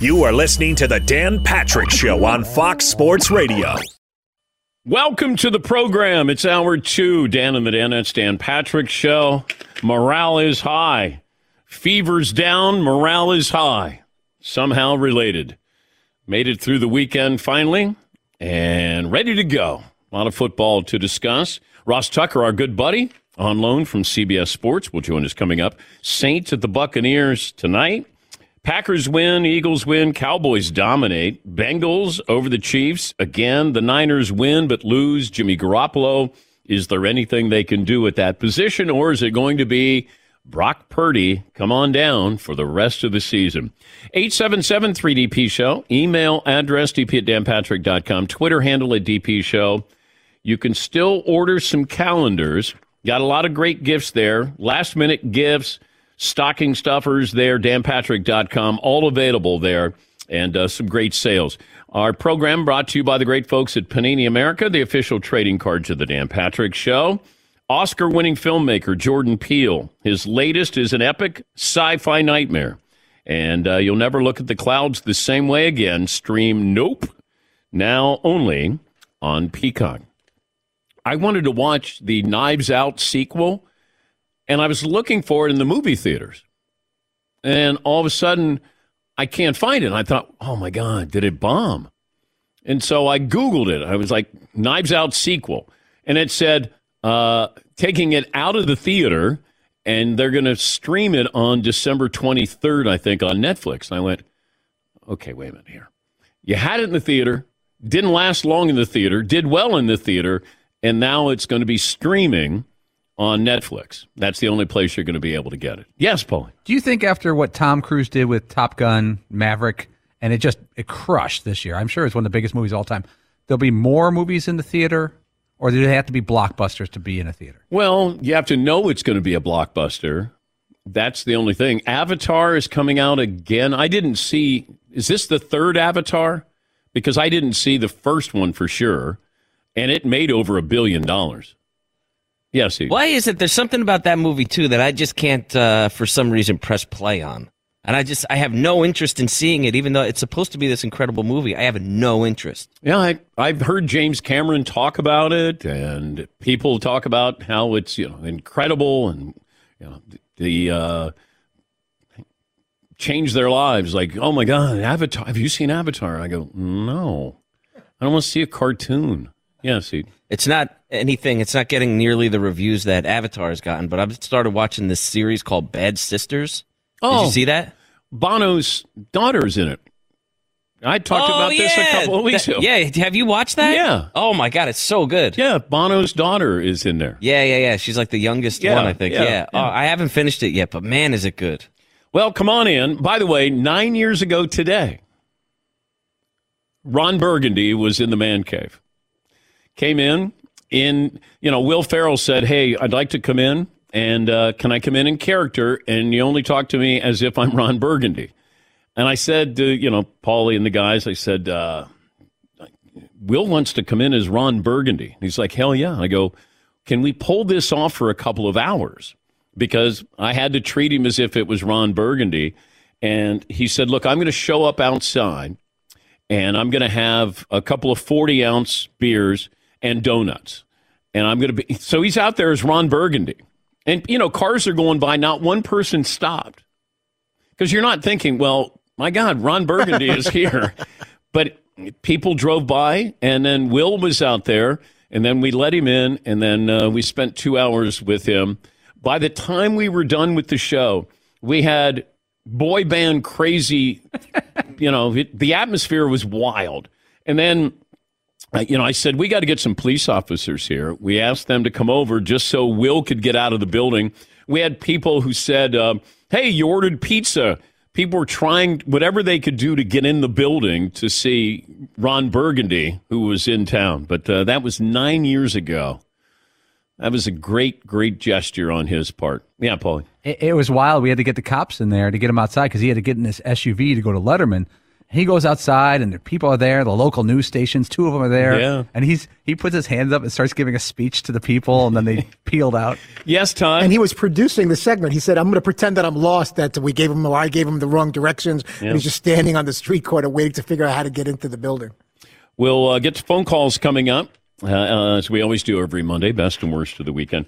You are listening to The Dan Patrick Show on Fox Sports Radio. Welcome to the program. It's hour two. Dan and the Dan, that's Dan Patrick Show. Morale is high. Fever's down. Morale is high. Somehow related. Made it through the weekend finally and ready to go. A lot of football to discuss. Ross Tucker, our good buddy, on loan from CBS Sports, will join us coming up. Saints at the Buccaneers tonight. Packers win, Eagles win, Cowboys dominate. Bengals over the Chiefs. Again, the Niners win but lose. Jimmy Garoppolo. Is there anything they can do at that position, or is it going to be Brock Purdy come on down for the rest of the season? 877 3DP Show. Email address dp at danpatrick.com. Twitter handle at DP Show. You can still order some calendars. Got a lot of great gifts there. Last minute gifts stocking stuffers there, danpatrick.com, all available there, and uh, some great sales. Our program brought to you by the great folks at Panini America, the official trading cards of the Dan Patrick Show. Oscar winning filmmaker Jordan Peele. His latest is an epic sci fi nightmare. And uh, you'll never look at the clouds the same way again. Stream Nope, now only on Peacock. I wanted to watch the Knives Out sequel and I was looking for it in the movie theaters. And all of a sudden, I can't find it. And I thought, oh my God, did it bomb? And so I Googled it. I was like, Knives Out sequel. And it said, uh, taking it out of the theater, and they're going to stream it on December 23rd, I think, on Netflix. And I went, okay, wait a minute here. You had it in the theater, didn't last long in the theater, did well in the theater, and now it's going to be streaming on Netflix. That's the only place you're going to be able to get it. Yes, Paul. Do you think after what Tom Cruise did with Top Gun, Maverick, and it just it crushed this year? I'm sure it's one of the biggest movies of all time. There'll be more movies in the theater, or do they have to be blockbusters to be in a theater? Well, you have to know it's going to be a blockbuster. That's the only thing. Avatar is coming out again. I didn't see. Is this the third Avatar? Because I didn't see the first one for sure, and it made over a billion dollars. Yes. He, Why is it there's something about that movie too that I just can't, uh, for some reason, press play on, and I just I have no interest in seeing it, even though it's supposed to be this incredible movie. I have no interest. Yeah, I, I've heard James Cameron talk about it, and people talk about how it's you know incredible and you know the uh, change their lives. Like, oh my God, Avatar! Have you seen Avatar? I go, no, I don't want to see a cartoon. Yeah, see, It's not anything. It's not getting nearly the reviews that Avatar has gotten. But I've started watching this series called Bad Sisters. Oh, Did Oh. you see that? Bono's daughter's in it. I talked oh, about this a couple of weeks That- ago. Yeah, have you watched that? Yeah. Oh my god, it's so good. Yeah, Bono's daughter is in there. Yeah, yeah, yeah. She's like the youngest Yeah, one, I think. yeah, Yeah. Oh, yeah. I haven't finished it yet, but man, is it good. Well, come on in. By the way, nine years ago today, Ron Burgundy was in the man cave. Came in, in, you know, Will Ferrell said, Hey, I'd like to come in, and uh, can I come in in character? And you only talk to me as if I'm Ron Burgundy. And I said, to, you know, Paulie and the guys, I said, uh, Will wants to come in as Ron Burgundy. He's like, Hell yeah. I go, Can we pull this off for a couple of hours? Because I had to treat him as if it was Ron Burgundy. And he said, Look, I'm going to show up outside and I'm going to have a couple of 40 ounce beers and donuts. And I'm going to be so he's out there as Ron Burgundy. And you know, cars are going by, not one person stopped. Because you're not thinking, well, my God, Ron Burgundy is here. But people drove by, and then Will was out there, and then we let him in, and then uh, we spent two hours with him. By the time we were done with the show, we had boy band crazy. you know, it, the atmosphere was wild. And then, you know, I said, we got to get some police officers here. We asked them to come over just so Will could get out of the building. We had people who said, uh, hey, you ordered pizza. People were trying whatever they could do to get in the building to see Ron Burgundy, who was in town. But uh, that was nine years ago. That was a great, great gesture on his part. Yeah, Paulie. It, it was wild. We had to get the cops in there to get him outside because he had to get in this SUV to go to Letterman. He goes outside and the people are there. The local news stations, two of them are there. Yeah. And he's he puts his hands up and starts giving a speech to the people, and then they peeled out. Yes, Todd. And he was producing the segment. He said, "I'm going to pretend that I'm lost. That we gave him, or I gave him the wrong directions, and he's just standing on the street corner waiting to figure out how to get into the building." We'll uh, get to phone calls coming up, uh, uh, as we always do every Monday, best and worst of the weekend.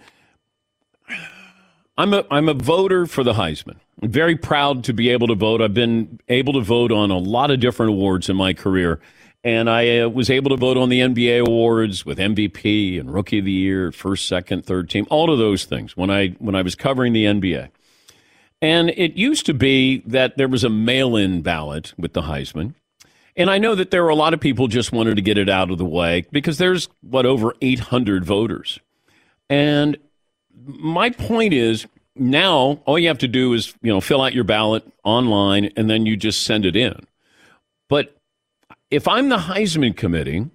I'm a I'm a voter for the Heisman. I'm very proud to be able to vote. I've been able to vote on a lot of different awards in my career, and I uh, was able to vote on the NBA awards with MVP and Rookie of the Year, first, second, third team, all of those things when I when I was covering the NBA. And it used to be that there was a mail-in ballot with the Heisman. And I know that there were a lot of people just wanted to get it out of the way because there's what over 800 voters. And my point is now all you have to do is, you know, fill out your ballot online and then you just send it in. But if I'm the Heisman committee,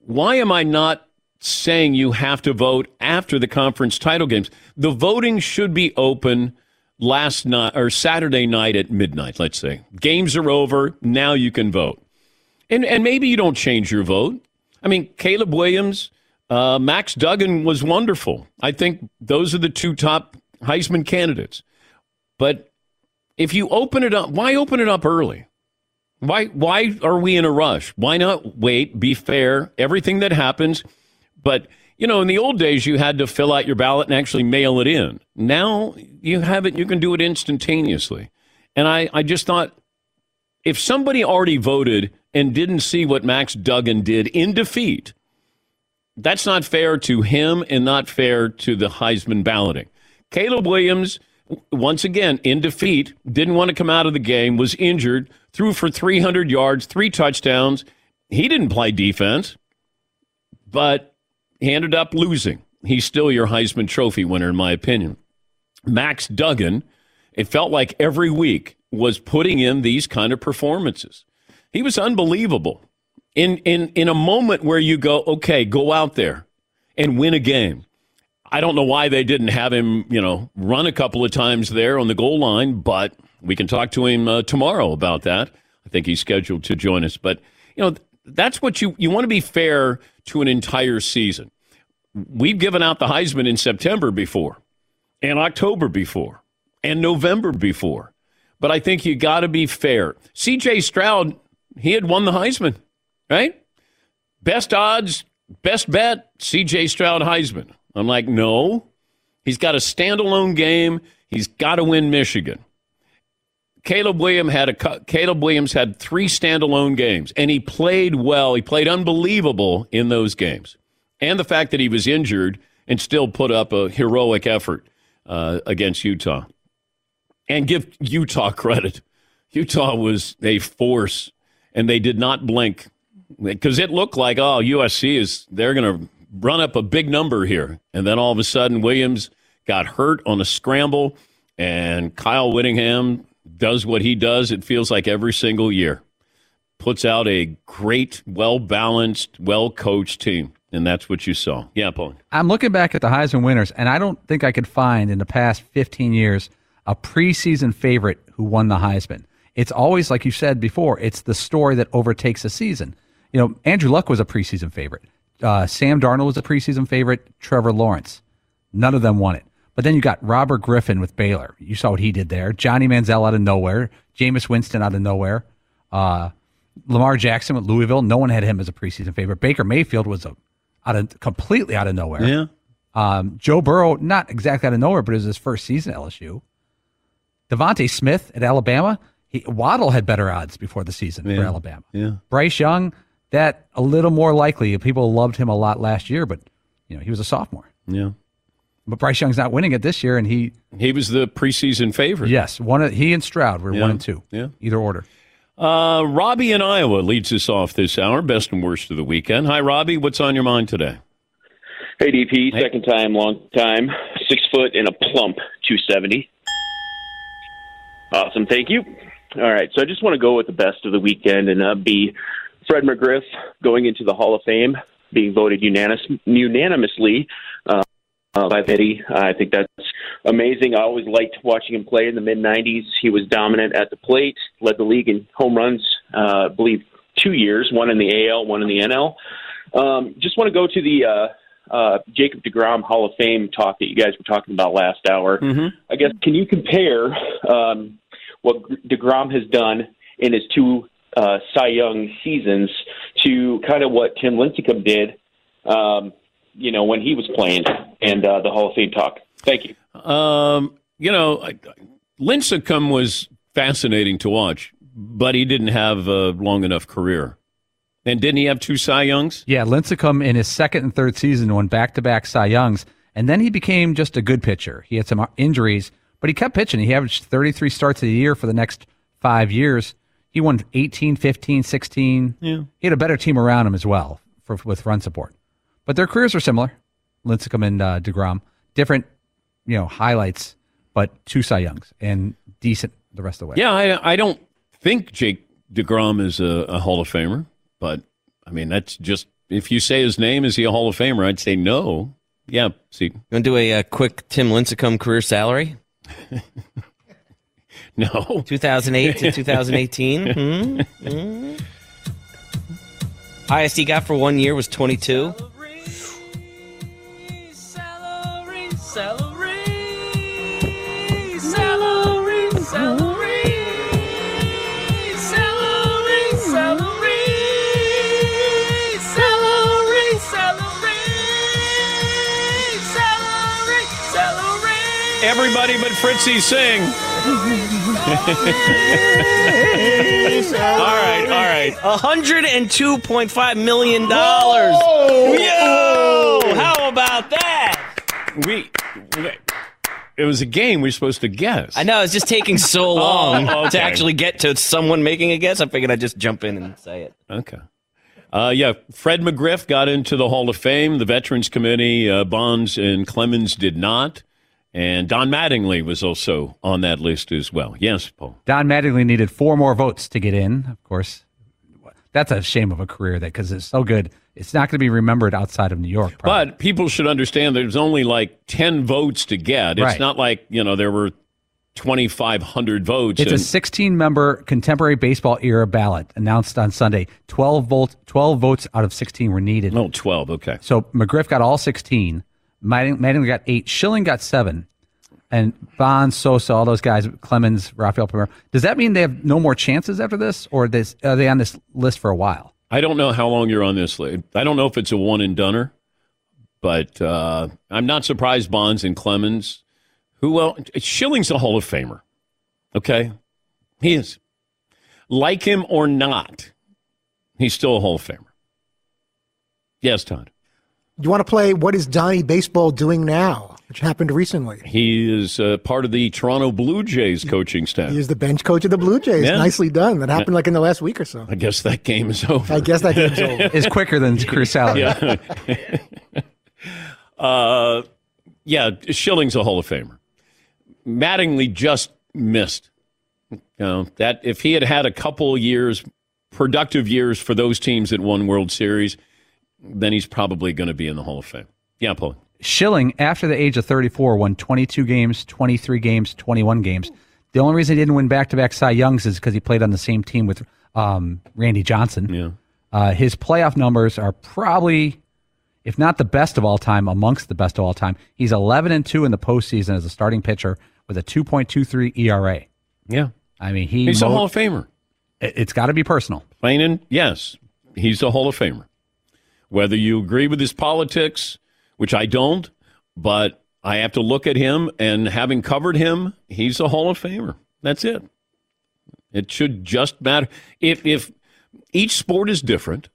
why am I not saying you have to vote after the conference title games? The voting should be open last night or Saturday night at midnight, let's say. Games are over, now you can vote. And and maybe you don't change your vote. I mean, Caleb Williams, uh, Max Duggan was wonderful. I think those are the two top Heisman candidates. But if you open it up, why open it up early? Why why are we in a rush? Why not wait, be fair, everything that happens, but you know, in the old days you had to fill out your ballot and actually mail it in. Now you have it you can do it instantaneously. And I, I just thought if somebody already voted and didn't see what Max Duggan did in defeat, that's not fair to him and not fair to the Heisman balloting. Caleb Williams, once again, in defeat, didn't want to come out of the game, was injured, threw for 300 yards, three touchdowns. He didn't play defense, but he ended up losing. He's still your Heisman Trophy winner, in my opinion. Max Duggan, it felt like every week was putting in these kind of performances. He was unbelievable. In in in a moment where you go, okay, go out there and win a game. I don't know why they didn't have him, you know, run a couple of times there on the goal line, but we can talk to him uh, tomorrow about that. I think he's scheduled to join us, but you know, that's what you you want to be fair to an entire season. We've given out the Heisman in September before, and October before, and November before. But I think you got to be fair. CJ Stroud, he had won the Heisman, right? Best odds, best bet, CJ Stroud Heisman. I'm like, no. He's got a standalone game. He's got to win Michigan. Caleb Williams had a Caleb Williams had three standalone games, and he played well. He played unbelievable in those games, and the fact that he was injured and still put up a heroic effort uh, against Utah. And give Utah credit. Utah was a force, and they did not blink because it looked like oh USC is they're going to run up a big number here, and then all of a sudden Williams got hurt on a scramble, and Kyle Whittingham does what he does. It feels like every single year, puts out a great, well balanced, well coached team. And that's what you saw. Yeah, Paul. I'm looking back at the Heisman winners, and I don't think I could find in the past 15 years a preseason favorite who won the Heisman. It's always, like you said before, it's the story that overtakes a season. You know, Andrew Luck was a preseason favorite. Uh, Sam Darnold was a preseason favorite. Trevor Lawrence. None of them won it. But then you got Robert Griffin with Baylor. You saw what he did there. Johnny Manziel out of nowhere. Jameis Winston out of nowhere. Uh, Lamar Jackson with Louisville. No one had him as a preseason favorite. Baker Mayfield was a out of completely out of nowhere. Yeah. Um, Joe Burrow, not exactly out of nowhere, but it was his first season at LSU. DeVonta Smith at Alabama. He, Waddle had better odds before the season for Alabama. Yeah. Bryce Young, that a little more likely. People loved him a lot last year, but you know he was a sophomore. Yeah. But Bryce Young's not winning it this year, and he He was the preseason favorite. yes, one of, he and Stroud were Yeah. one and two, Yeah. either order. Uh, Robbie in Iowa leads us off this hour. Best and worst of the weekend. Hi, Robbie. What's on your mind today? Hey, DP, second time, long time. Six foot and a plump 270. Awesome, thank you. All right, so I just want to go with the best of the weekend and uh, be Fred McGriff going into the Hall of Fame, being voted unanimous, unanimously uh, by Betty. I think that's amazing. I always liked watching him play in the mid 90s. He was dominant at the plate, led the league in home runs, uh, I believe, two years, one in the AL, one in the NL. Um, just want to go to the uh, uh, Jacob DeGrom Hall of Fame talk that you guys were talking about last hour. I guess can you compare um, what DeGrom has done in his two uh, Cy Young seasons to kind of what Tim Lincecum did, um, you know, when he was playing and uh, the Hall of Fame talk? Thank you. Um, you know, Lincecum was fascinating to watch, but he didn't have a long enough career. And didn't he have two Cy Youngs? Yeah, Lincecum in his second and third season won back to back Cy Youngs, and then he became just a good pitcher. He had some injuries, but he kept pitching. He averaged 33 starts a year for the next five years. He won 18, 15, 16. Yeah. He had a better team around him as well for, with run support. But their careers are similar, Lincecum and uh, DeGrom. Different, you know, highlights, but two Cy Youngs and decent the rest of the way. Yeah, I, I don't think Jake DeGrom is a, a Hall of Famer, but I mean, that's just, if you say his name, is he a Hall of Famer? I'd say no. Yeah, see, You want to do a, uh quick Tim Lincecum career salary? no. 2008 to 2018. Hmm? Hmm? Highest he got for one year was 22. Everybody but Fritzy sing. All right, all right. $102.5 million. Yo! How about that? We, it was a game we were supposed to guess. I know, it's just taking so long Oh, okay. to actually get to someone making a guess. I figured I'd just jump in and say it. Okay. Uh, yeah, Fred McGriff got into the Hall of Fame. The Veterans Committee, uh, Bonds and Clemens did not. And Don Mattingly was also on that list as well. Yes, Paul. Don Mattingly needed four more votes to get in. Of course, that's a shame of a career that because it's so good, it's not going to be remembered outside of New York. probably. But people should understand there's only like 10 votes to get. It's Right. not like, you know, there were 2,500 votes. it's a 16 member contemporary baseball era ballot announced on Sunday. 12 votes, 12 votes out of 16 were needed. oh, 12. Okay. So McGriff got all 16. Mattingly got eight. Schilling got seven. And Bonds, Sosa, all those guys, Clemens, Rafael Palmeiro. Does that mean they have no more chances after this, or this, are they on this list for a while? I don't know how long you're on this list. I don't know if it's a one and doneer, but uh, I'm not surprised Bonds and Clemens. Who well, Schilling's a Hall of Famer. Okay, he is. Like him or not, he's still a Hall of Famer. Yes, Todd. You want to play What is Donnie Baseball Doing Now, which happened recently. He is uh, part of the Toronto Blue Jays coaching staff. He is the bench coach of the Blue Jays. Yeah. Nicely done. That happened like in the last week or so. I guess that game is over. I guess that game's over. Is quicker than career salary. Yeah. uh, yeah, Schilling's a Hall of Famer. Mattingly just missed. You know, that if he had had a couple years, productive years for those teams that won World Series, then he's probably going to be in the Hall of Fame. Yeah, Paul. Schilling, after the age of 34, won 22 games, 23 games, 21 games. The only reason he didn't win back to back Cy Youngs is because he played on the same team with um, Randy Johnson. Yeah. Uh, his playoff numbers are probably, if not the best of all time, amongst the best of all time. He's 11 and 2 in the postseason as a starting pitcher with a 2.23 ERA. Yeah. I mean, he He's a Hall of Famer. it- It's got to be personal. Plain and yes, he's a Hall of Famer. Whether you agree with his politics, which I don't, but I have to look at him and having covered him, he's a Hall of Famer. That's it. It should just matter. If if each sport is different,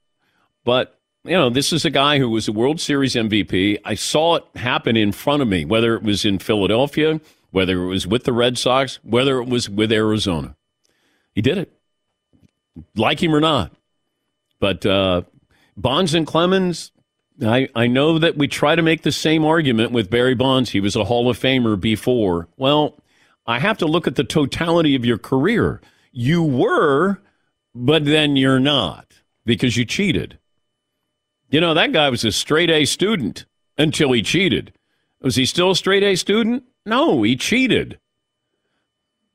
but you know, this is a guy who was a World Series MVP. I saw it happen in front of me, whether it was in Philadelphia, whether it was with the Red Sox, whether it was with Arizona. He did it. Like him or not. But uh, Bonds and Clemens, I, I know that we try to make the same argument with Barry Bonds. He was a Hall of Famer before. Well, I have to look at the totality of your career. You were, but then you're not because you cheated. You know, that guy was a straight A student until he cheated. Was he still a straight A student? No, he cheated.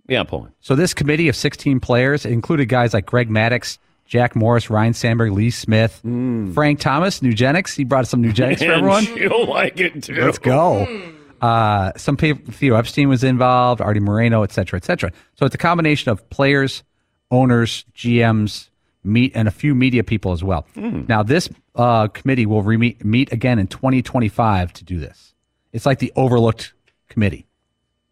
Yeah, Paul. So this committee of 16 players included guys like Greg Maddux, Jack Morris, Ryne Sandberg, Lee Smith, Frank Thomas, Nugenix. He brought some Nugenix for everyone. You'll like it too. Let's go. Uh, some people, Theo Epstein was involved, Artie Moreno, et cetera, et cetera. So it's a combination of players, owners, GMs, meet, and a few media people as well. Now, this uh, committee will re- meet again in 2025 to do this. It's like the overlooked committee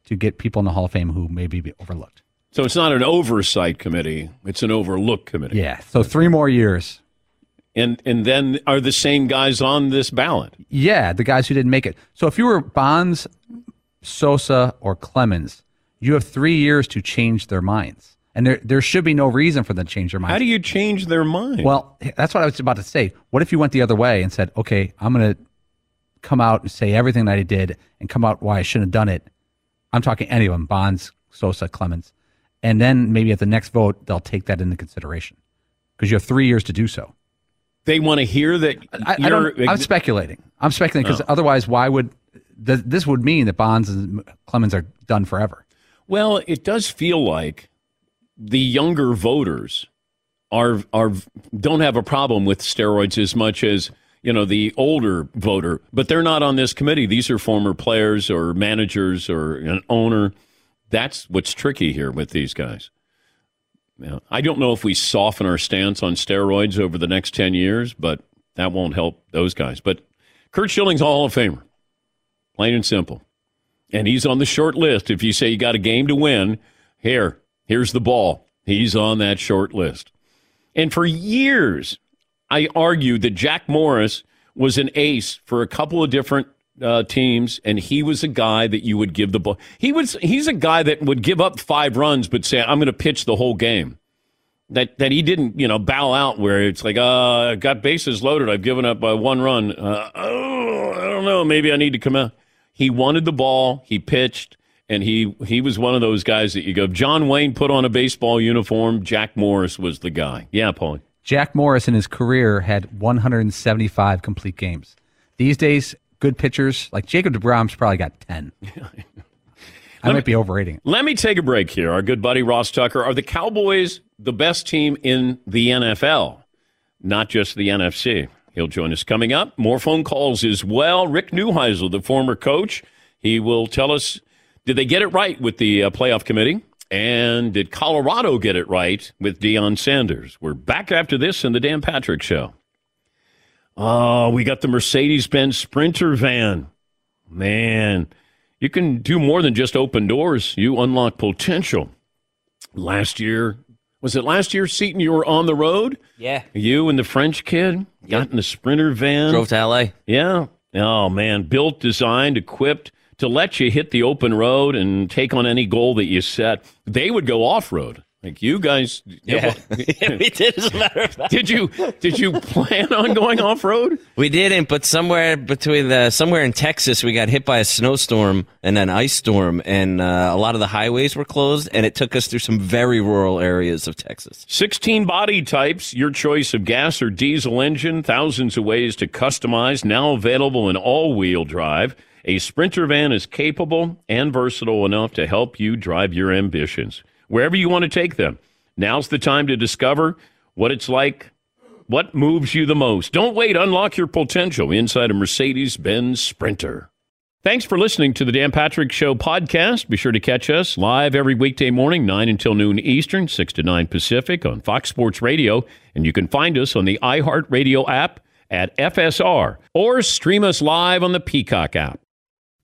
to get people in the Hall of Fame who may be overlooked. So it's not an oversight committee; it's an overlook committee. Yeah. So three more years. And and then are the same guys on this ballot? Yeah, the guys who didn't make it. So if you were Bonds, Sosa, or Clemens, you have three years to change their minds. And there, there should be no reason for them to change their minds. How do you change their mind? Well, that's what I was about to say. What if you went the other way and said, okay, I'm going to come out and say everything that I did and come out why I shouldn't have done it? I'm talking any of them Bonds, Sosa, Clemens. And then maybe at the next vote, they'll take that into consideration because you have three years to do so. they want to hear that I, I don't, I'm speculating. I'm speculating because oh. otherwise, why would th- this would mean that Bonds and Clemens are done forever? Well, it does feel like the younger voters are are don't have a problem with steroids as much as you know the older voter, but they're not on this committee. These are former players or managers or an owner. That's what's tricky here with these guys. Now, I don't know if we soften our stance on steroids over the next ten years, but that won't help those guys. But Curt Schilling's a Hall of Famer, plain and simple, and he's on the short list. If you say you got a game to win, here, here's the ball. He's on that short list. And for years, I argued that Jack Morris was an ace for a couple of different uh, teams, and he was a guy that you would give the ball. He was he's a guy that would give up five runs, but say I'm going to pitch the whole game. That that he didn't you know bow out where it's like uh got bases loaded. I've given up by one run. Uh, oh, I don't know. Maybe I need to come out. He wanted the ball. He pitched. And he, he was one of those guys that you go, John Wayne put on a baseball uniform. Jack Morris was the guy. Yeah, Paul. Jack Morris in his career had 175 complete games. These days, good pitchers like Jacob DeGrom's probably got 10. I might be overrating it. Let me take a break here. Our good buddy Ross Tucker. Are the Cowboys the best team in the NFL, not just the NFC? He'll join us coming up. More phone calls as well. Rick Neuheisel, the former coach, he will tell us did they get it right with the uh, playoff committee? And did Colorado get it right with Deion Sanders? We're back after this in the Dan Patrick Show. Oh, we got the Mercedes Benz Sprinter van. Man, you can do more than just open doors. You unlock potential. Last year, was it last year, Seton, you were on the road? Yeah. You and the French kid got in the Sprinter van. Drove to L.A. Yeah. Oh, man. Built, designed, equipped to let you hit the open road and take on any goal that you set. They would go off road. Like you guys. Yeah. yeah, we did. As a matter of fact, Did you did you plan on going off road? we didn't. But somewhere between the somewhere in Texas, we got hit by a snowstorm and an ice storm, and uh, a lot of the highways were closed, and it took us through some very rural areas of Texas. 16 body types, your choice of gas or diesel engine, thousands of ways to customize, now available in all wheel drive. A Sprinter van is capable and versatile enough to help you drive your ambitions wherever you want to take them. Now's the time to discover what it's like, what moves you the most. Don't wait, unlock your potential inside a Mercedes Benz Sprinter. Thanks for listening to the Dan Patrick Show podcast. Be sure to catch us live every weekday morning, 9 until noon Eastern, 6 to 9 Pacific on Fox Sports Radio. And you can find us on the iHeartRadio app at FSR or stream us live on the Peacock app.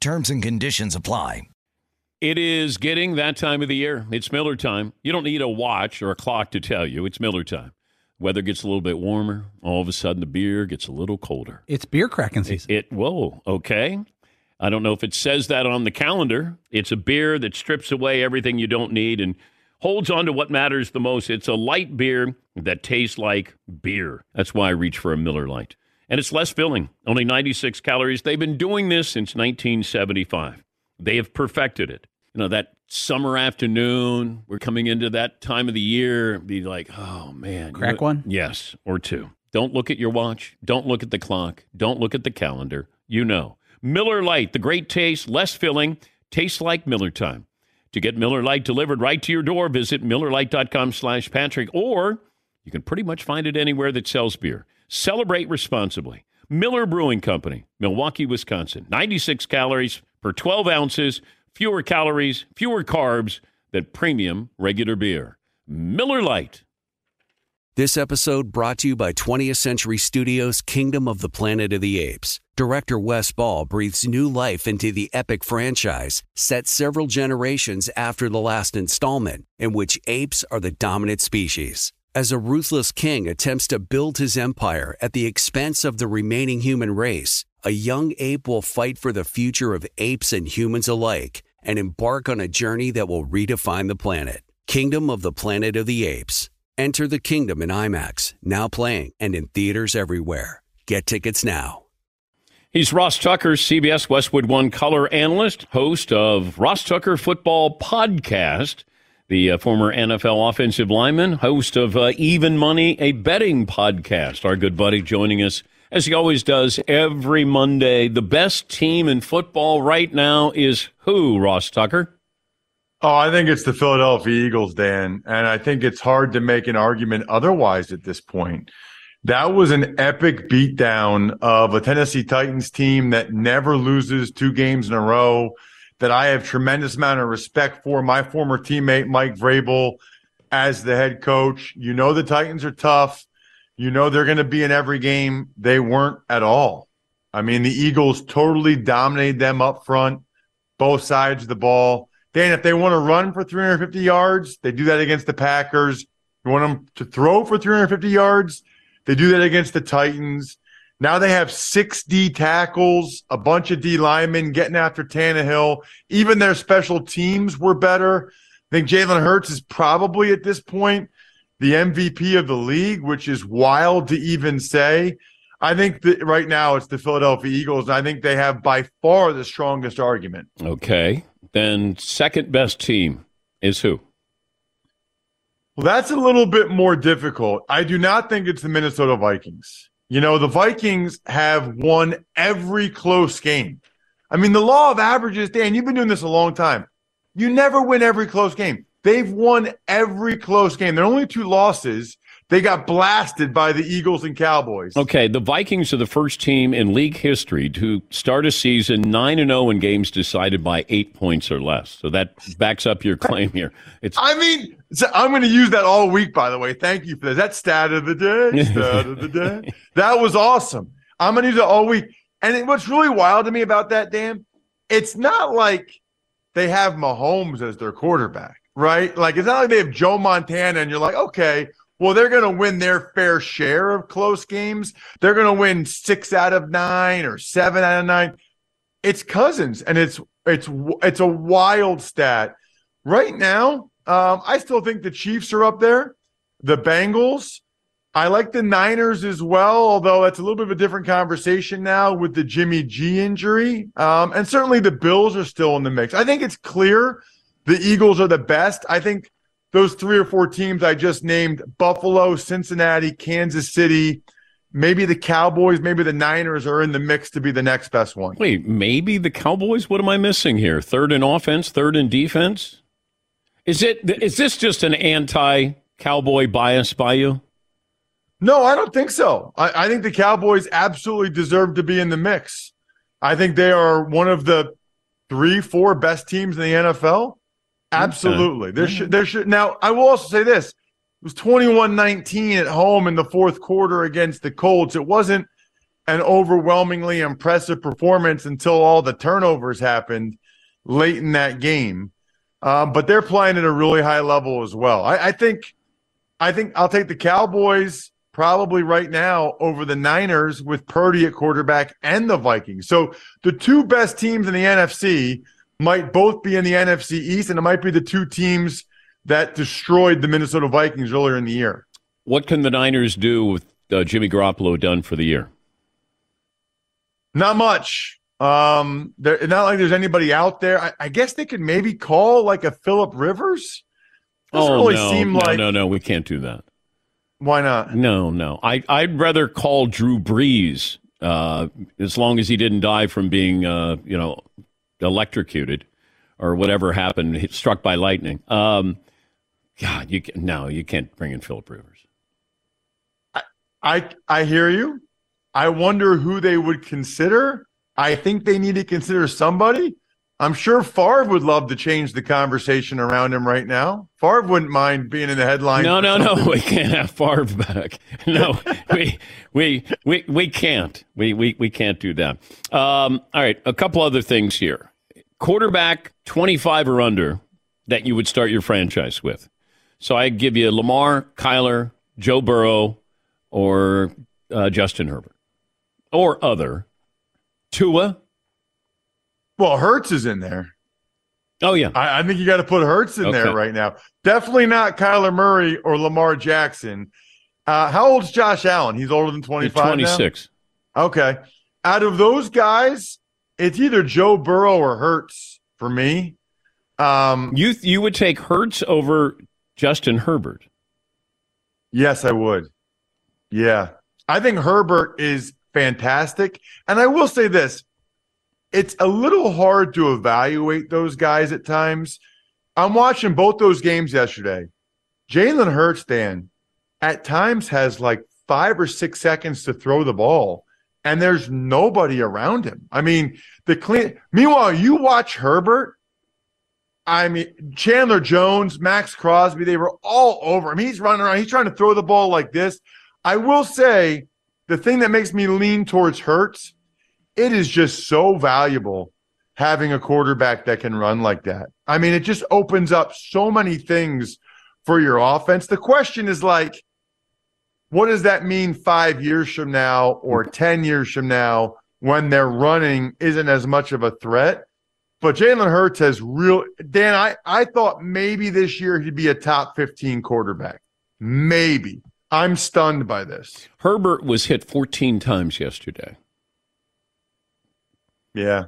Terms and conditions apply. It is getting that time of the year. It's Miller time. You don't need a watch or a clock to tell you. It's Miller time. Weather gets a little bit warmer. All of a sudden, the beer gets a little colder. It's beer cracking season. It, it whoa, okay. I don't know if it says that on the calendar. It's a beer that strips away everything you don't need and holds on to what matters the most. It's a light beer that tastes like beer. That's why I reach for a Miller Lite and it's less filling, only 96 calories. They've been doing this since 1975. They have perfected it. You know, that summer afternoon, we're coming into that time of the year, be like, oh man. Crack one? Yes, or two. Don't look at your watch. Don't look at the clock. Don't look at the calendar. You know. Miller Lite, the great taste, less filling, tastes like Miller time. To get Miller Lite delivered right to your door, visit MillerLite.com slash Patrick, or you can pretty much find it anywhere that sells beer. Celebrate responsibly. Miller Brewing Company, Milwaukee, Wisconsin. 96 calories per 12 ounces, fewer calories, fewer carbs than premium regular beer. Miller Lite. This episode brought to you by 20th Century Studios' Kingdom of the Planet of the Apes. Director Wes Ball breathes new life into the epic franchise, set several generations after the last installment, in which apes are the dominant species. As a ruthless king attempts to build his empire at the expense of the remaining human race, a young ape will fight for the future of apes and humans alike and embark on a journey that will redefine the planet. Kingdom of the Planet of the Apes. Enter the kingdom in IMAX, now playing and in theaters everywhere. Get tickets now. He's Ross Tucker, CBS Westwood One color analyst, host of Ross Tucker Football Podcast the uh, former NFL offensive lineman, host of uh, Even Money, a betting podcast. Our good buddy joining us, as he always does, every Monday. The best team in football right now is who, Ross Tucker? Oh, I think it's the Philadelphia Eagles, Dan. And I think it's hard to make an argument otherwise at this point. That was an epic beatdown of a Tennessee Titans team that never loses two games in a row that I have tremendous amount of respect for. My former teammate Mike Vrabel as the head coach. You know the Titans are tough. You know they're going to be in every game. They weren't at all. I mean, the Eagles totally dominated them up front, both sides of the ball. Dan, if they want to run for 350 yards, they do that against the Packers. You want them to throw for 350 yards, they do that against the Titans. Now they have six D tackles, a bunch of D linemen getting after Tannehill. Even their special teams were better. I think Jalen Hurts is probably at this point the MVP of the league, which is wild to even say. I think that right now it's the Philadelphia Eagles, and I think they have by far the strongest argument. Okay. Then second best team is who? Well, that's a little bit more difficult. I do not think it's the Minnesota Vikings. You know, the Vikings have won every close game. I mean, the law of averages, Dan, you've been doing this a long time. You never win every close game. They've won every close game. Their only two losses they got blasted by the Eagles and Cowboys. Okay, the Vikings are the first team in league history to start a season 9 and 0 in games decided by 8 points or less. So that backs up your claim here. It's I mean, so I'm going to use that all week by the way. Thank you for that. That stat of the day, stat of the day. That was awesome. I'm going to use it all week. And what's really wild to me about that, Dan, it's not like they have Mahomes as their quarterback, right? Like it's not like they have Joe Montana and you're like, okay, well, they're going to win their fair share of close games. They're going to win six out of nine or seven out of nine. It's Cousins, and it's it's it's a wild stat. Right now, um, I still think the Chiefs are up there. The Bengals. I like the Niners as well, although that's a little bit of a different conversation now with the Jimmy G injury. Um, and certainly the Bills are still in the mix. I think it's clear the Eagles are the best. I think those three or four teams I just named Buffalo, Cincinnati, Kansas City, maybe the Cowboys, maybe the Niners are in the mix to be the next best one. Wait, maybe the Cowboys? What am I missing here? Third in offense, third in defense? Is it is this just an anti Cowboy bias by you? No, I don't think so. I, I think the Cowboys absolutely deserve to be in the mix. I think they are one of the three, four best teams in the NFL. Absolutely. There should there should now I will also say this. It was 21-19 at home in the fourth quarter against the Colts. It wasn't an overwhelmingly impressive performance until all the turnovers happened late in that game. Um, but they're playing at a really high level as well. I, I think I think I'll take the Cowboys probably right now over the Niners with Purdy at quarterback and the Vikings. So the two best teams in the NFC might both be in the NFC East, and it might be the two teams that destroyed the Minnesota Vikings earlier in the year. What can the Niners do with uh, Jimmy Garoppolo done for the year? Not much. Um, there, not like there's anybody out there. I, I guess they could maybe call like a Philip Rivers. Doesn't oh really no, seem no, like... no, no, we can't do that. Why not? No, no. I I'd rather call Drew Brees uh, as long as he didn't die from being uh, you know electrocuted or whatever happened, struck by lightning. Um, God, you can, no, you can't bring in Philip Rivers. I, I I hear you. I wonder who they would consider. I think they need to consider somebody. I'm sure Favre would love to change the conversation around him right now. Favre wouldn't mind being in the headlines. No, no, something. no. We can't have Favre back. No, we, we, we, we can't. We, we, we can't do that. Um, all right. A couple other things here. Quarterback 25 or under that you would start your franchise with. So I give you Lamar, Kyler, Joe Burrow, or uh, Justin Herbert, or other. Tua. Well, Hurts is in there. Oh yeah, I, I think you got to put Hurts in okay. there right now. Definitely not Kyler Murray or Lamar Jackson. Uh, how old's Josh Allen? He's older than twenty five. Twenty six. Okay, out of those guys, it's either Joe Burrow or Hurts for me. Um, you you would take Hurts over Justin Herbert. Yes, I would. Yeah. I think Herbert is fantastic. And I will say this it's a little hard to evaluate those guys at times. I'm watching both those games yesterday. Jalen Hurts, Dan, at times has like five or six seconds to throw the ball, and there's nobody around him. I mean, the clean. Meanwhile, you watch Herbert, I mean, Chandler Jones, Maxx Crosby, they were all over him. He's running around. He's trying to throw the ball like this. I will say the thing that makes me lean towards Hurts, it is just so valuable having a quarterback that can run like that. I mean, it just opens up so many things for your offense. The question is like, what does that mean five years from now or mm-hmm. 10 years from now when their running isn't as much of a threat? But Jalen Hurts has real Dan. I, I thought maybe this year he'd be a top 15 quarterback. Maybe. I'm stunned by this. Herbert was hit 14 times yesterday. Yeah.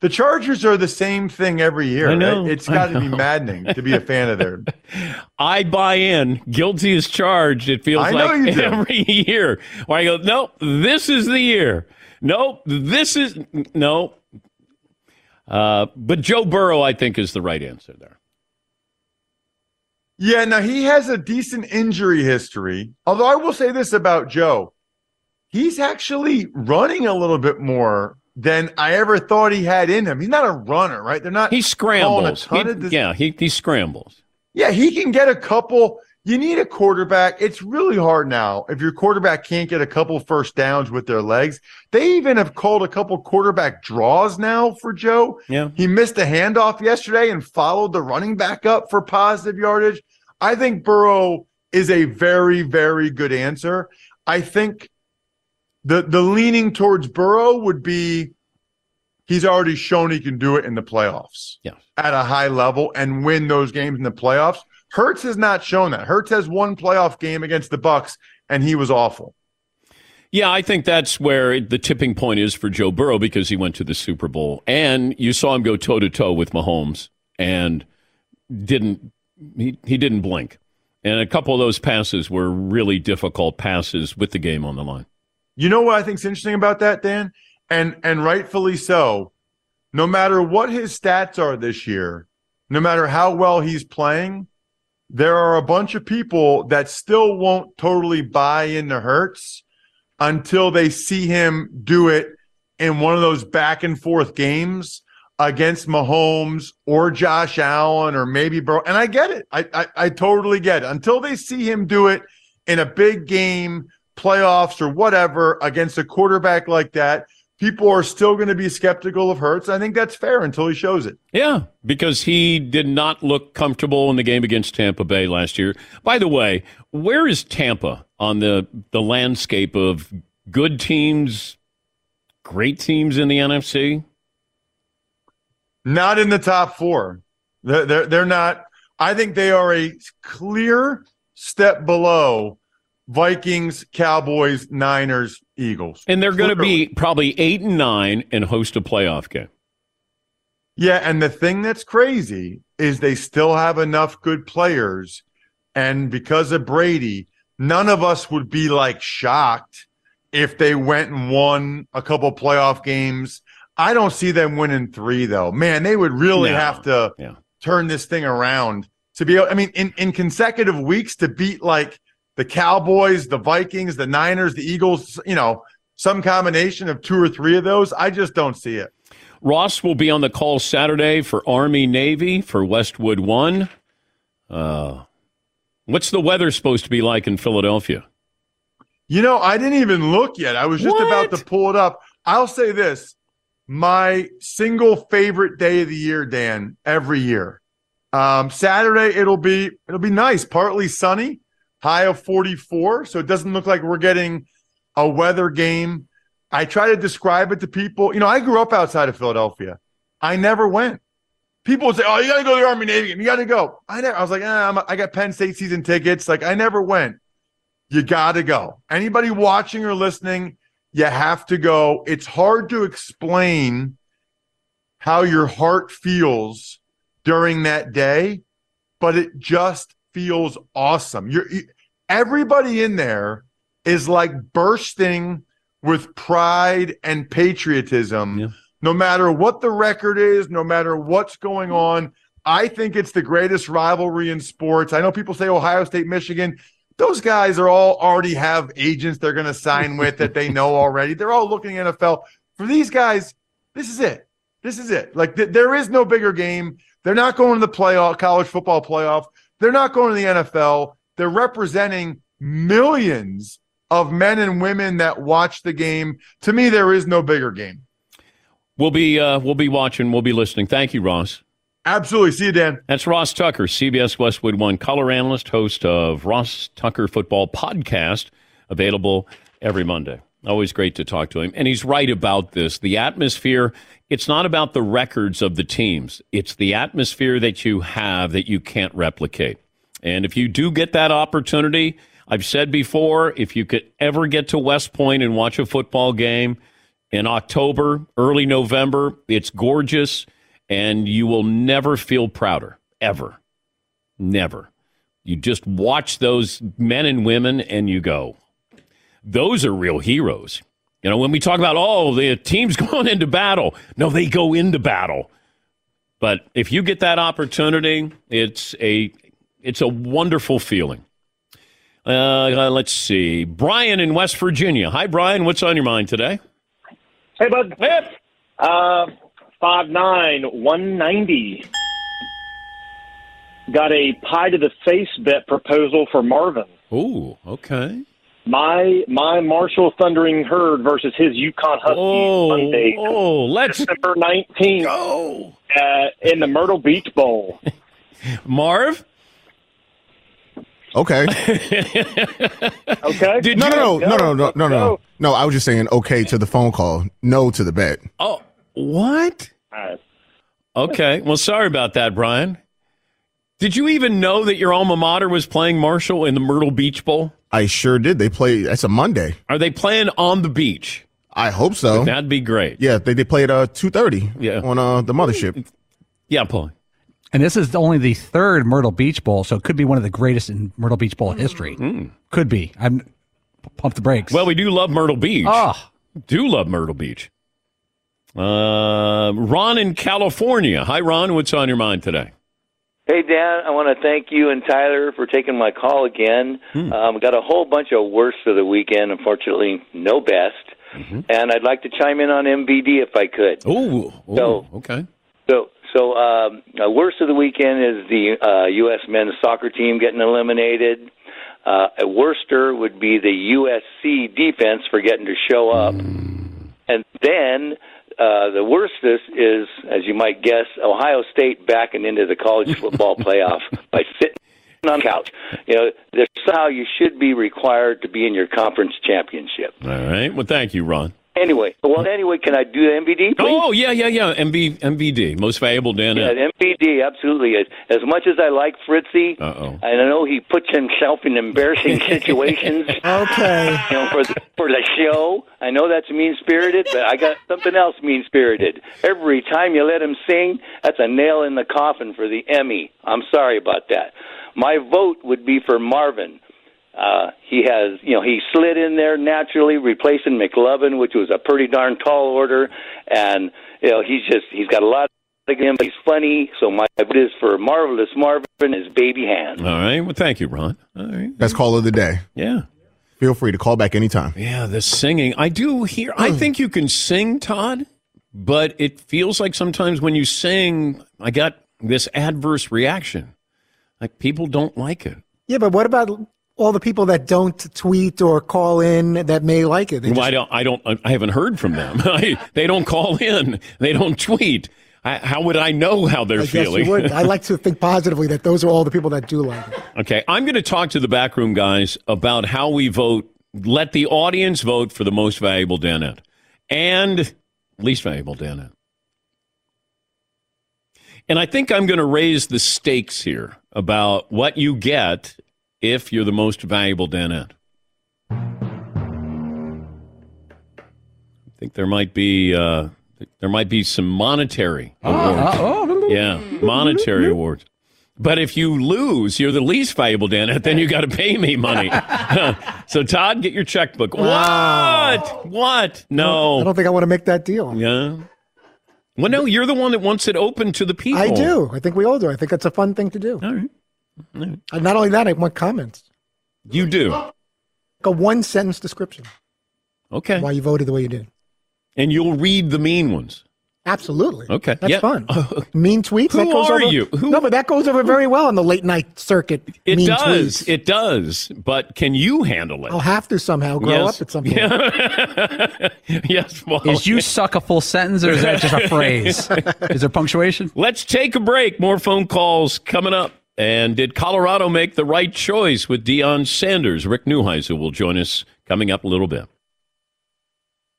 The Chargers are the same thing every year. I know. Right? It's got to be maddening to be a fan of theirs. I buy in. Guilty as charged. It feels I like every year. Where I go, nope, this is the year. Nope, this is no. Uh, but Joe Burrow, I think, is the right answer there. Yeah, now he has a decent injury history. Although I will say this about Joe he's actually running a little bit more than I ever thought he had in him. He's not a runner, right? They're not. He scrambles. He, yeah, he, he scrambles. Yeah, he can get a couple you need a quarterback. It's really hard now if your quarterback can't get a couple first downs with their legs. They even have called a couple quarterback draws now for Joe. Yeah. He missed a handoff yesterday and followed the running back up for positive yardage. I think Burrow is a very, very good answer. I think the the leaning towards Burrow would be he's already shown he can do it in the playoffs. Yeah. At a high level and win those games in the playoffs. Hurts has not shown that. Hurts has one playoff game against the Bucs and he was awful. Yeah, I think that's where the tipping point is for Joe Burrow because he went to the Super Bowl, and you saw him go toe to toe with Mahomes, and didn't he? He didn't blink, and a couple of those passes were really difficult passes with the game on the line. You know what I think's interesting about that, Dan? And and rightfully so. No matter what his stats are this year, no matter how well he's playing, there are a bunch of people that still won't totally buy into Hurts until they see him do it in one of those back and forth games against Mahomes or Josh Allen or maybe Bro. And I get it. I, I, I totally get it. Until they see him do it in a big game, playoffs or whatever against a quarterback like that, people are still going to be skeptical of Hurts. I think that's fair until he shows it. Yeah, because he did not look comfortable in the game against Tampa Bay last year. By the way, where is Tampa on the the landscape of good teams, great teams in the NFC? Not in the top four. They're, they're, they're not. I think they are a clear step below Vikings, Cowboys, Niners, Eagles. And they're going to be probably eight and nine and host a playoff game. Yeah, and the thing that's crazy is they still have enough good players. And because of Brady, none of us would be like shocked if they went and won a couple playoff games. I don't see them winning three, though. Man, they would really No. have to Yeah. turn this thing around to be able, I mean, in, in consecutive weeks to beat like the Cowboys, the Vikings, the Niners, the Eagles, you know, some combination of two or three of those. I just don't see it. Ross will be on the call Saturday for Army Navy for Westwood One. Uh, what's the weather supposed to be like in Philadelphia? You know, I didn't even look yet. I was just about to pull it up. I'll say this my single favorite day of the year, Dan, every year. Um, Saturday, it'll be it'll be nice, partly sunny, high of 44. So it doesn't look like we're getting a weather game. I try to describe it to people. You know, I grew up outside of Philadelphia. I never went. People would say, "Oh, you got to go to the Army Navy game. You got to go." I never. I was like, ah, I'm, I got Penn State season tickets. Like, I never went. You got to go. Anybody watching or listening, you have to go. It's hard to explain how your heart feels during that day, but it just feels awesome. You're you, everybody in there is like bursting with pride and patriotism. No matter what the record is, no matter what's going on, I think it's the greatest rivalry in sports. I know people say Ohio State, Michigan. Those guys are all already have agents they're going to sign with that they know already. They're all looking NFL. For these guys, this is it. This is it. Like th- there is no bigger game. They're not going to the playoff, college football playoff. They're not going to the NFL. They're representing millions of men and women that watch the game. To me, there is no bigger game. We'll be uh, we'll be watching. We'll be listening. Thank you, Ross. Absolutely. See you, Dan. That's Ross Tucker, CBS Westwood One color analyst, host of Ross Tucker Football Podcast, available every Monday. Always great to talk to him. And he's right about this. The atmosphere, it's not about the records of the teams, it's the atmosphere that you have that you can't replicate. And if you do get that opportunity, I've said before, if you could ever get to West Point and watch a football game in October, early November, it's gorgeous and you will never feel prouder, ever. Never. You just watch those men and women and you go, those are real heroes. You know, when we talk about, oh, the team's going into battle, no, they go into battle. But if you get that opportunity, it's a it's a wonderful feeling. Uh, let's see, Brian in West Virginia. Hi, Brian. What's on your mind today? Hey, bud. Uh, five nine one ninety. Got a pie to the face bet proposal for Marvin. Ooh, okay. My my Marshall Thundering Herd versus his UConn Huskies Oh, Monday, oh, let's December nineteenth. Go uh, in the Myrtle Beach Bowl. Marv. Okay. okay. Did no, you- no, no, no, no, no, no, no, Go. no. I was just saying okay to the phone call, no to the bet. Oh, what? Okay. Well, sorry about that, Brian. Did you even know that your alma mater was playing Marshall in the Myrtle Beach Bowl? I sure did. They play. That's a Monday. Are they playing on the beach? I hope so. That'd be great. Yeah, they they played uh two thirty. Yeah. on uh the mothership. Yeah, Paul. And this is only the third Myrtle Beach Bowl, so it could be one of the greatest in Myrtle Beach Bowl history. Could be. I'm pump the brakes. Well, we do love Myrtle Beach. Oh. Do love Myrtle Beach. Uh, Ron in California. Hi, Ron. What's on your mind today? Hey, Dan, I want to thank you and Tyler for taking my call again. Um, got a whole bunch of worst of the weekend. Unfortunately, no best. And I'd like to chime in on MVD if I could. Oh, So- okay. So, so um, uh, worst of the weekend is the uh, U.S. men's soccer team getting eliminated. Uh, a worster would be the USC defense for getting to show up, and then uh, the worstest is, as you might guess, Ohio State backing into the college football playoff by sitting on the couch. You know, there's somehow you should be required to be in your conference championship. All right. Well, thank you, Ron. Anyway, well, anyway, can I do the MVD, please? Oh, oh, yeah, yeah, yeah. MV, MVD, most valuable Dan. Yeah, MVD, absolutely. As, as much as I like Fritzy, Uh-oh. I know he puts himself in embarrassing situations. Okay. You know, for the, for the show. I know that's mean spirited, but I got something else mean spirited. Every time you let him sing, that's a nail in the coffin for the Emmy. I'm sorry about that. My vote would be for Marvin. Uh, he has, you know, he slid in there naturally, replacing McLovin, which was a pretty darn tall order, and you know, he's just he's got a lot of him. He's funny, so my vote is for marvelous Marvin and his baby hands. All right. Well, thank you, Ron. All right. Best call of the day. Yeah. Feel free to call back anytime. Yeah, the singing. I do hear. I think you can sing, Todd, but it feels like sometimes when you sing, I got this adverse reaction. Like people don't like it. Yeah, but what about all the people that don't tweet or call in that may like it? Well, I don't. I don't. I haven't heard from them. They don't call in. They don't tweet. I, how would I know how they're I guess feeling? you would. I like to think positively that those are all the people that do like it. Okay, I'm going to talk to the backroom guys about how we vote. Let the audience vote for the most valuable Danette and least valuable Danette. And I think I'm going to raise the stakes here about what you get if you're the most valuable Danette. I think there might be uh, there might be some monetary ah, ah, awards. Oh, yeah, monetary mm-hmm. awards. But if you lose, you're the least valuable, Dan. Then you got to pay me money. so Todd, get your checkbook. What? What? No. I don't think I want to make that deal. Yeah. Well, no, you're the one that wants it open to the people. I do. I think we all do. I think it's a fun thing to do. All right. And not only that, I want comments. You do. Like a one sentence description. Okay. Why you voted the way you did. And you'll read the mean ones. Absolutely. Okay. That's Yeah. fun. mean tweets. Who that goes are over, you? Who- No, but that goes over very well on the late night circuit. It mean does. Tweets. It does. But can you handle it? I'll have to somehow grow Yes. up at some point. yes, Paul. Is you suck a full sentence or is that just a phrase? Is there punctuation? Let's take a break. More phone calls coming up. And did Colorado make the right choice with Deion Sanders? Rick Neuheisel will join us coming up a little bit.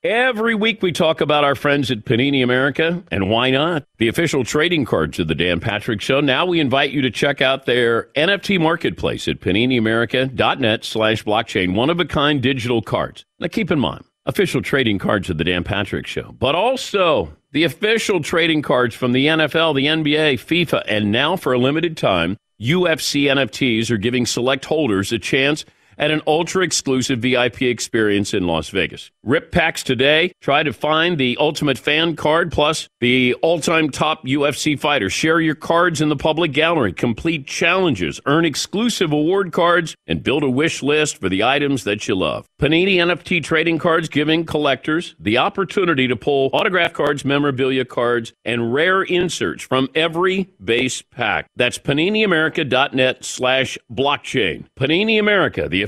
Every week we talk about our friends at Panini America, and why not? The official trading cards of the Dan Patrick Show. Now we invite you to check out their NFT marketplace at paniniamerica.net slash blockchain. One of a kind digital cards. Now keep in mind, official trading cards of the Dan Patrick Show, but also the official trading cards from the NFL, the NBA, FIFA, and now for a limited time, UFC NFTs are giving select holders a chance at an ultra exclusive VIP experience in Las Vegas. Rip packs today. Try to find the ultimate fan card plus the all time top UFC fighter. Share your cards in the public gallery, complete challenges, earn exclusive award cards, and build a wish list for the items that you love. Panini NFT trading cards giving collectors the opportunity to pull autograph cards, memorabilia cards, and rare inserts from every base pack. That's paniniamerica.net slash blockchain. Panini America, the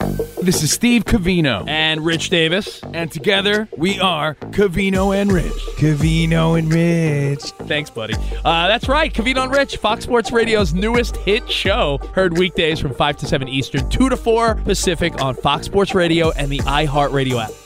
This is Steve Covino and Rich Davis, and together we are Covino and Rich. Covino and Rich. Thanks, buddy. Uh, that's right, Covino and Rich, Fox Sports Radio's newest hit show. Heard weekdays from 5 to 7 Eastern, 2 to 4 Pacific on Fox Sports Radio and the iHeartRadio app.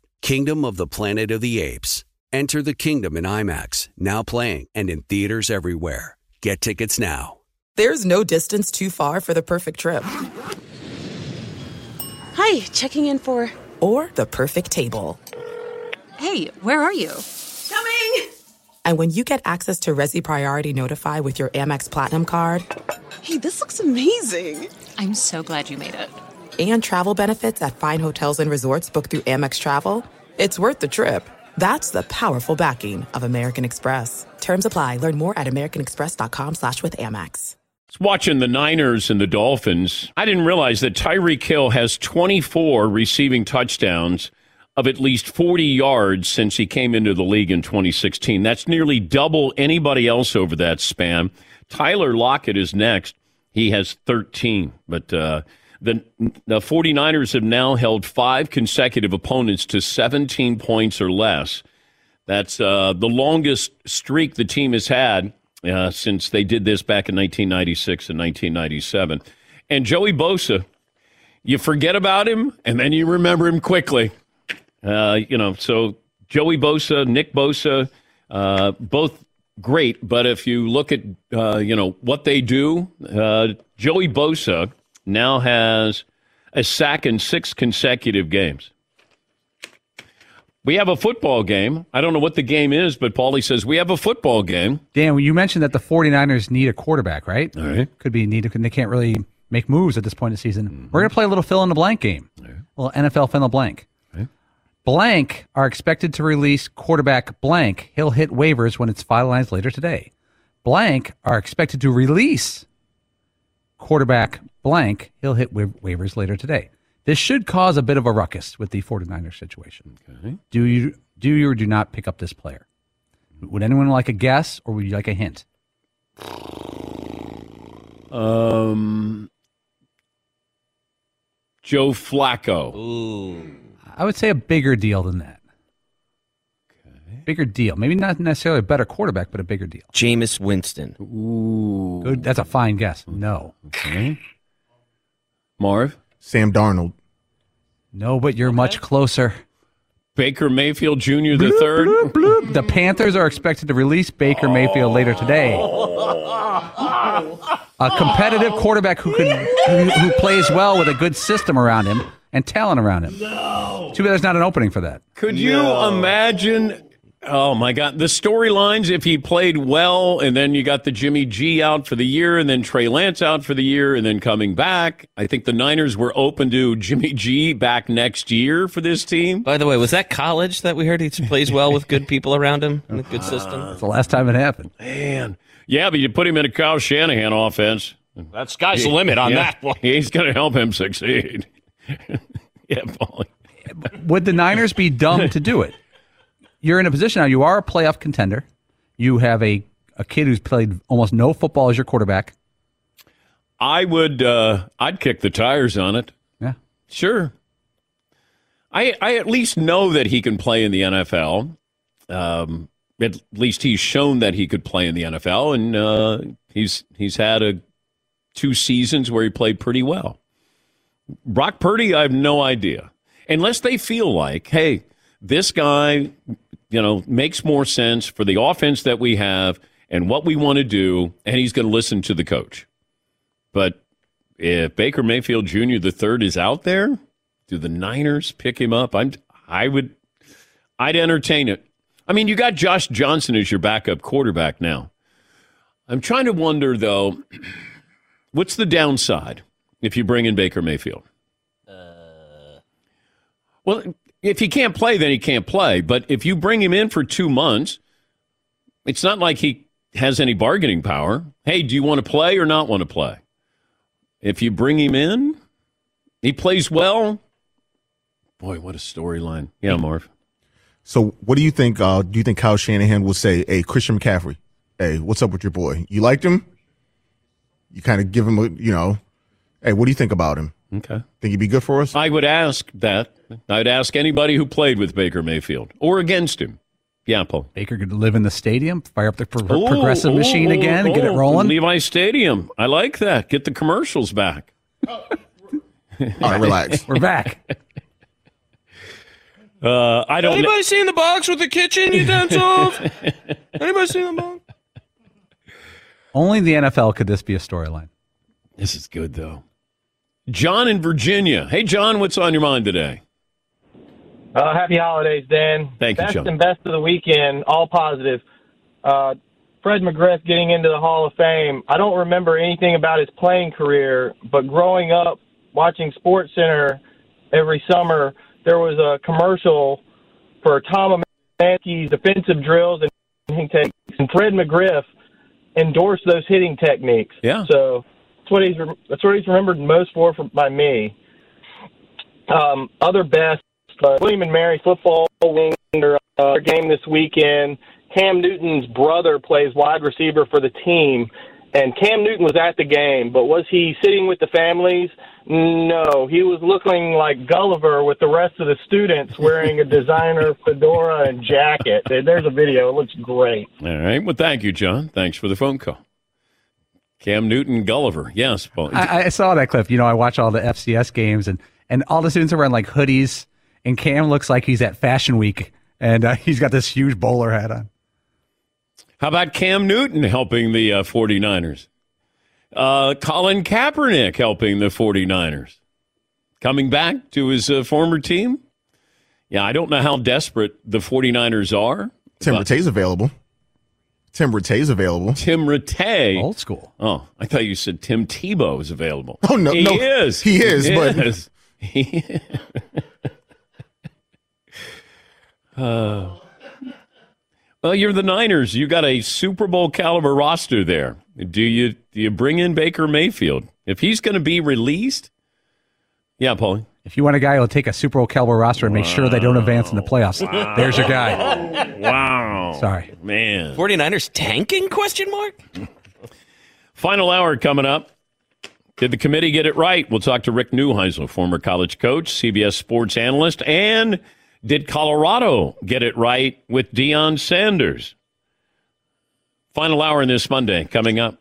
Kingdom of the Planet of the Apes. Enter the kingdom in IMAX, now playing and in theaters everywhere. Get tickets now. There's no distance too far for the perfect trip. Hi, checking in for. Or the perfect table. Hey, where are you? Coming! And when you get access to Resy Priority Notify with your Amex Platinum card. Hey, this looks amazing! I'm so glad you made it and travel benefits at fine hotels and resorts booked through Amex Travel, it's worth the trip. That's the powerful backing of American Express. Terms apply. Learn more at americanexpress.com slash with Amex. Watching the Niners and the Dolphins, I didn't realize that Tyreek Hill has 24 receiving touchdowns of at least 40 yards since he came into the league in 2016. That's nearly double anybody else over that span. Tyler Lockett is next. He has 13, but uh, the, the 49ers have now held five consecutive opponents to 17 points or less. That's uh, the longest streak the team has had uh, since they did this back in 1996 and 1997. And Joey Bosa, you forget about him and then you remember him quickly. Uh, you know, so Joey Bosa, Nick Bosa, uh, both great. But if you look at, uh, you know, what they do, uh, Joey Bosa now has a sack in six consecutive games. We have a football game. I don't know what the game is, but Paulie says we have a football game. Dan, you mentioned that the 49ers need a quarterback, right? All right. Could be needed. And they can't really make moves at this point in the season. Mm-hmm. We're going to play a little fill in the blank game. Right. A NFL fill in the blank. Right. Blank are expected to release quarterback blank. He'll hit waivers when it's finalized later today. Blank are expected to release quarterback blank, he'll hit wa- waivers later today. This should cause a bit of a ruckus with the 49ers situation. Okay. Do you do you or do not pick up this player? Would anyone like a guess or would you like a hint? Um, Joe Flacco. Ooh. I would say a bigger deal than that. Okay. Bigger deal. Maybe not necessarily a better quarterback, but a bigger deal. Jameis Winston. Ooh. Good. That's a fine guess. No. Okay. Marv? Sam Darnold. No, but you're much closer. Baker Mayfield Jr. the third. Bloop, bloop. The Panthers are expected to release Baker Mayfield later today. A competitive quarterback who could who, who plays well with a good system around him and talent around him. No. Too bad there's not an opening for that. Could you imagine? Oh my God, the storylines if he played well, and then you got the Jimmy G out for the year, and then Trey Lance out for the year, and then coming back. I think the Niners were open to Jimmy G back next year for this team. By the way, was that college that we heard he plays well with good people around him and a good uh, system? It's the last time it happened. Man, yeah, but you put him in a Kyle Shanahan offense. That's sky's the limit on Yeah, that one. He's going to help him succeed. yeah, Paulie. Would the Niners be dumb to do it? You're in a position now. You are a playoff contender. You have a, a kid who's played almost no football as your quarterback. I would. Uh, I'd kick the tires on it. Yeah, sure. I I at least know that he can play in the NFL. Um, at least he's shown that he could play in the NFL, and uh, he's he's had a two seasons where he played pretty well. Brock Purdy, I have no idea. Unless they feel like, hey, this guy, you know, makes more sense for the offense that we have and what we want to do, and he's going to listen to the coach. But if Baker Mayfield Jr. the third is out there, do the Niners pick him up? I'm I would I'd entertain it. I mean, you got Josh Johnson as your backup quarterback now. I'm trying to wonder though, what's the downside if you bring in Baker Mayfield? Uh, well, if he can't play, then he can't play. But if you bring him in for two months, it's not like he has any bargaining power. Hey, do you want to play or not want to play? If you bring him in, he plays well. Boy, what a storyline. Yeah, Marv. So, what do you think? Uh, do you think Kyle Shanahan will say, "Hey, Christian McCaffrey, hey, what's up with your boy? You liked him? You kind of give him a, you know, hey, what do you think about him? Okay. Think he'd be good for us? I would ask that. I'd ask anybody who played with Baker Mayfield or against him. Yeah, Paul. Baker could live in the stadium, fire up the pro- Oh, progressive oh, machine oh, again, and get it oh, rolling. Levi Stadium. I like that. Get the commercials back. All right, relax. We're back. Uh, I don't. Anybody seen the box with the kitchen utensils? Anybody seen the box? Only the NFL could this be a storyline. This is good though. John in Virginia. Hey, John, what's on your mind today? Uh, happy holidays, Dan. Thank you, best John. and best of the weekend, all positive. Uh, Fred McGriff getting into the Hall of Fame. I don't remember anything about his playing career, but growing up watching Sports Center every summer, there was a commercial for Tom Emansky's defensive drills and hitting techniques, and Fred McGriff endorsed those hitting techniques. Yeah. So what he's that's what he's remembered most for, for by me. Um, other best, uh, William and Mary football wing uh, game this weekend. Cam Newton's brother plays wide receiver for the team, and Cam Newton was at the game, but was he sitting with the families? No, he was looking like Gulliver with the rest of the students wearing a designer fedora and jacket. There's a video; it looks great. All right. Well, thank you, John. Thanks for the phone call. Cam Newton Gulliver. Yes, Paul. I, I saw that clip. You know, I watch all the FCS games, and and all the students are wearing like hoodies, and Cam looks like he's at Fashion Week, and uh, he's got this huge bowler hat on. How about Cam Newton helping the uh, 49ers? Uh, Colin Kaepernick helping the 49ers. Coming back to his uh, former team? Yeah, I don't know how desperate the 49ers are. Tim but- Rattay's available. Tim Rattay's available. Tim Rattay. Old school. Oh, I thought you said Tim Tebow is available. Oh, no, he no. is. He is, but- is. He- Uh, well, you're the Niners. You got a Super Bowl caliber roster there. Do you do you bring in Baker Mayfield if he's going to be released? Yeah, Paulie. If you want a guy who'll take a Super Bowl caliber roster and make sure they don't advance in the playoffs, there's your guy. Wow. Sorry. Man. 49ers tanking? Question mark. Final hour coming up. Did the committee get it right? We'll talk to Rick Neuheisel, former college coach, CBS sports analyst, and did Colorado get it right with Deion Sanders? Final hour in this Monday coming up.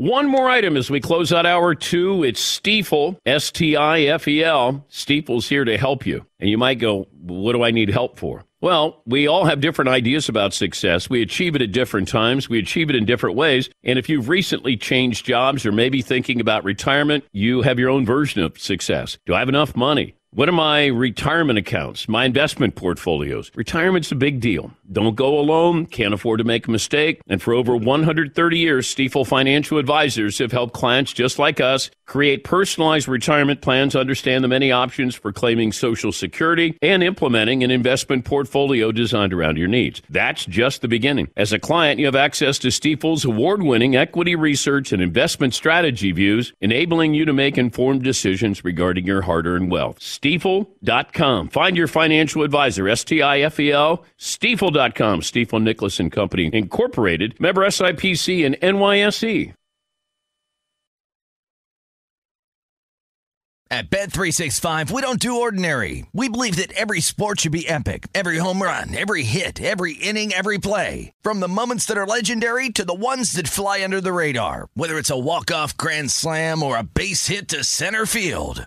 One more item as we close out hour two. It's Stifel, S T I F E L. Stifel's here to help you. And you might go, what do I need help for? Well, we all have different ideas about success. We achieve it at different times. We achieve it in different ways. And if you've recently changed jobs or maybe thinking about retirement, you have your own version of success. Do I have enough money? What are my retirement accounts, my investment portfolios? Retirement's a big deal. Don't go alone, can't afford to make a mistake. And for over 130 years, Stifel Financial Advisors have helped clients just like us create personalized retirement plans, understand the many options for claiming Social Security, and implementing an investment portfolio designed around your needs. That's just the beginning. As a client, you have access to Stifel's award winning equity research and investment strategy views, enabling you to make informed decisions regarding your hard earned wealth. Stifel.com. Find your financial advisor, S T I F E L, Stifel.com, Stifel Nicolaus and Company Incorporated, member SIPC and NYSE. At Bet365, we don't do ordinary. We believe that every sport should be epic. Every home run, every hit, every inning, every play. From the moments that are legendary to the ones that fly under the radar. Whether it's a walk-off grand slam or a base hit to center field.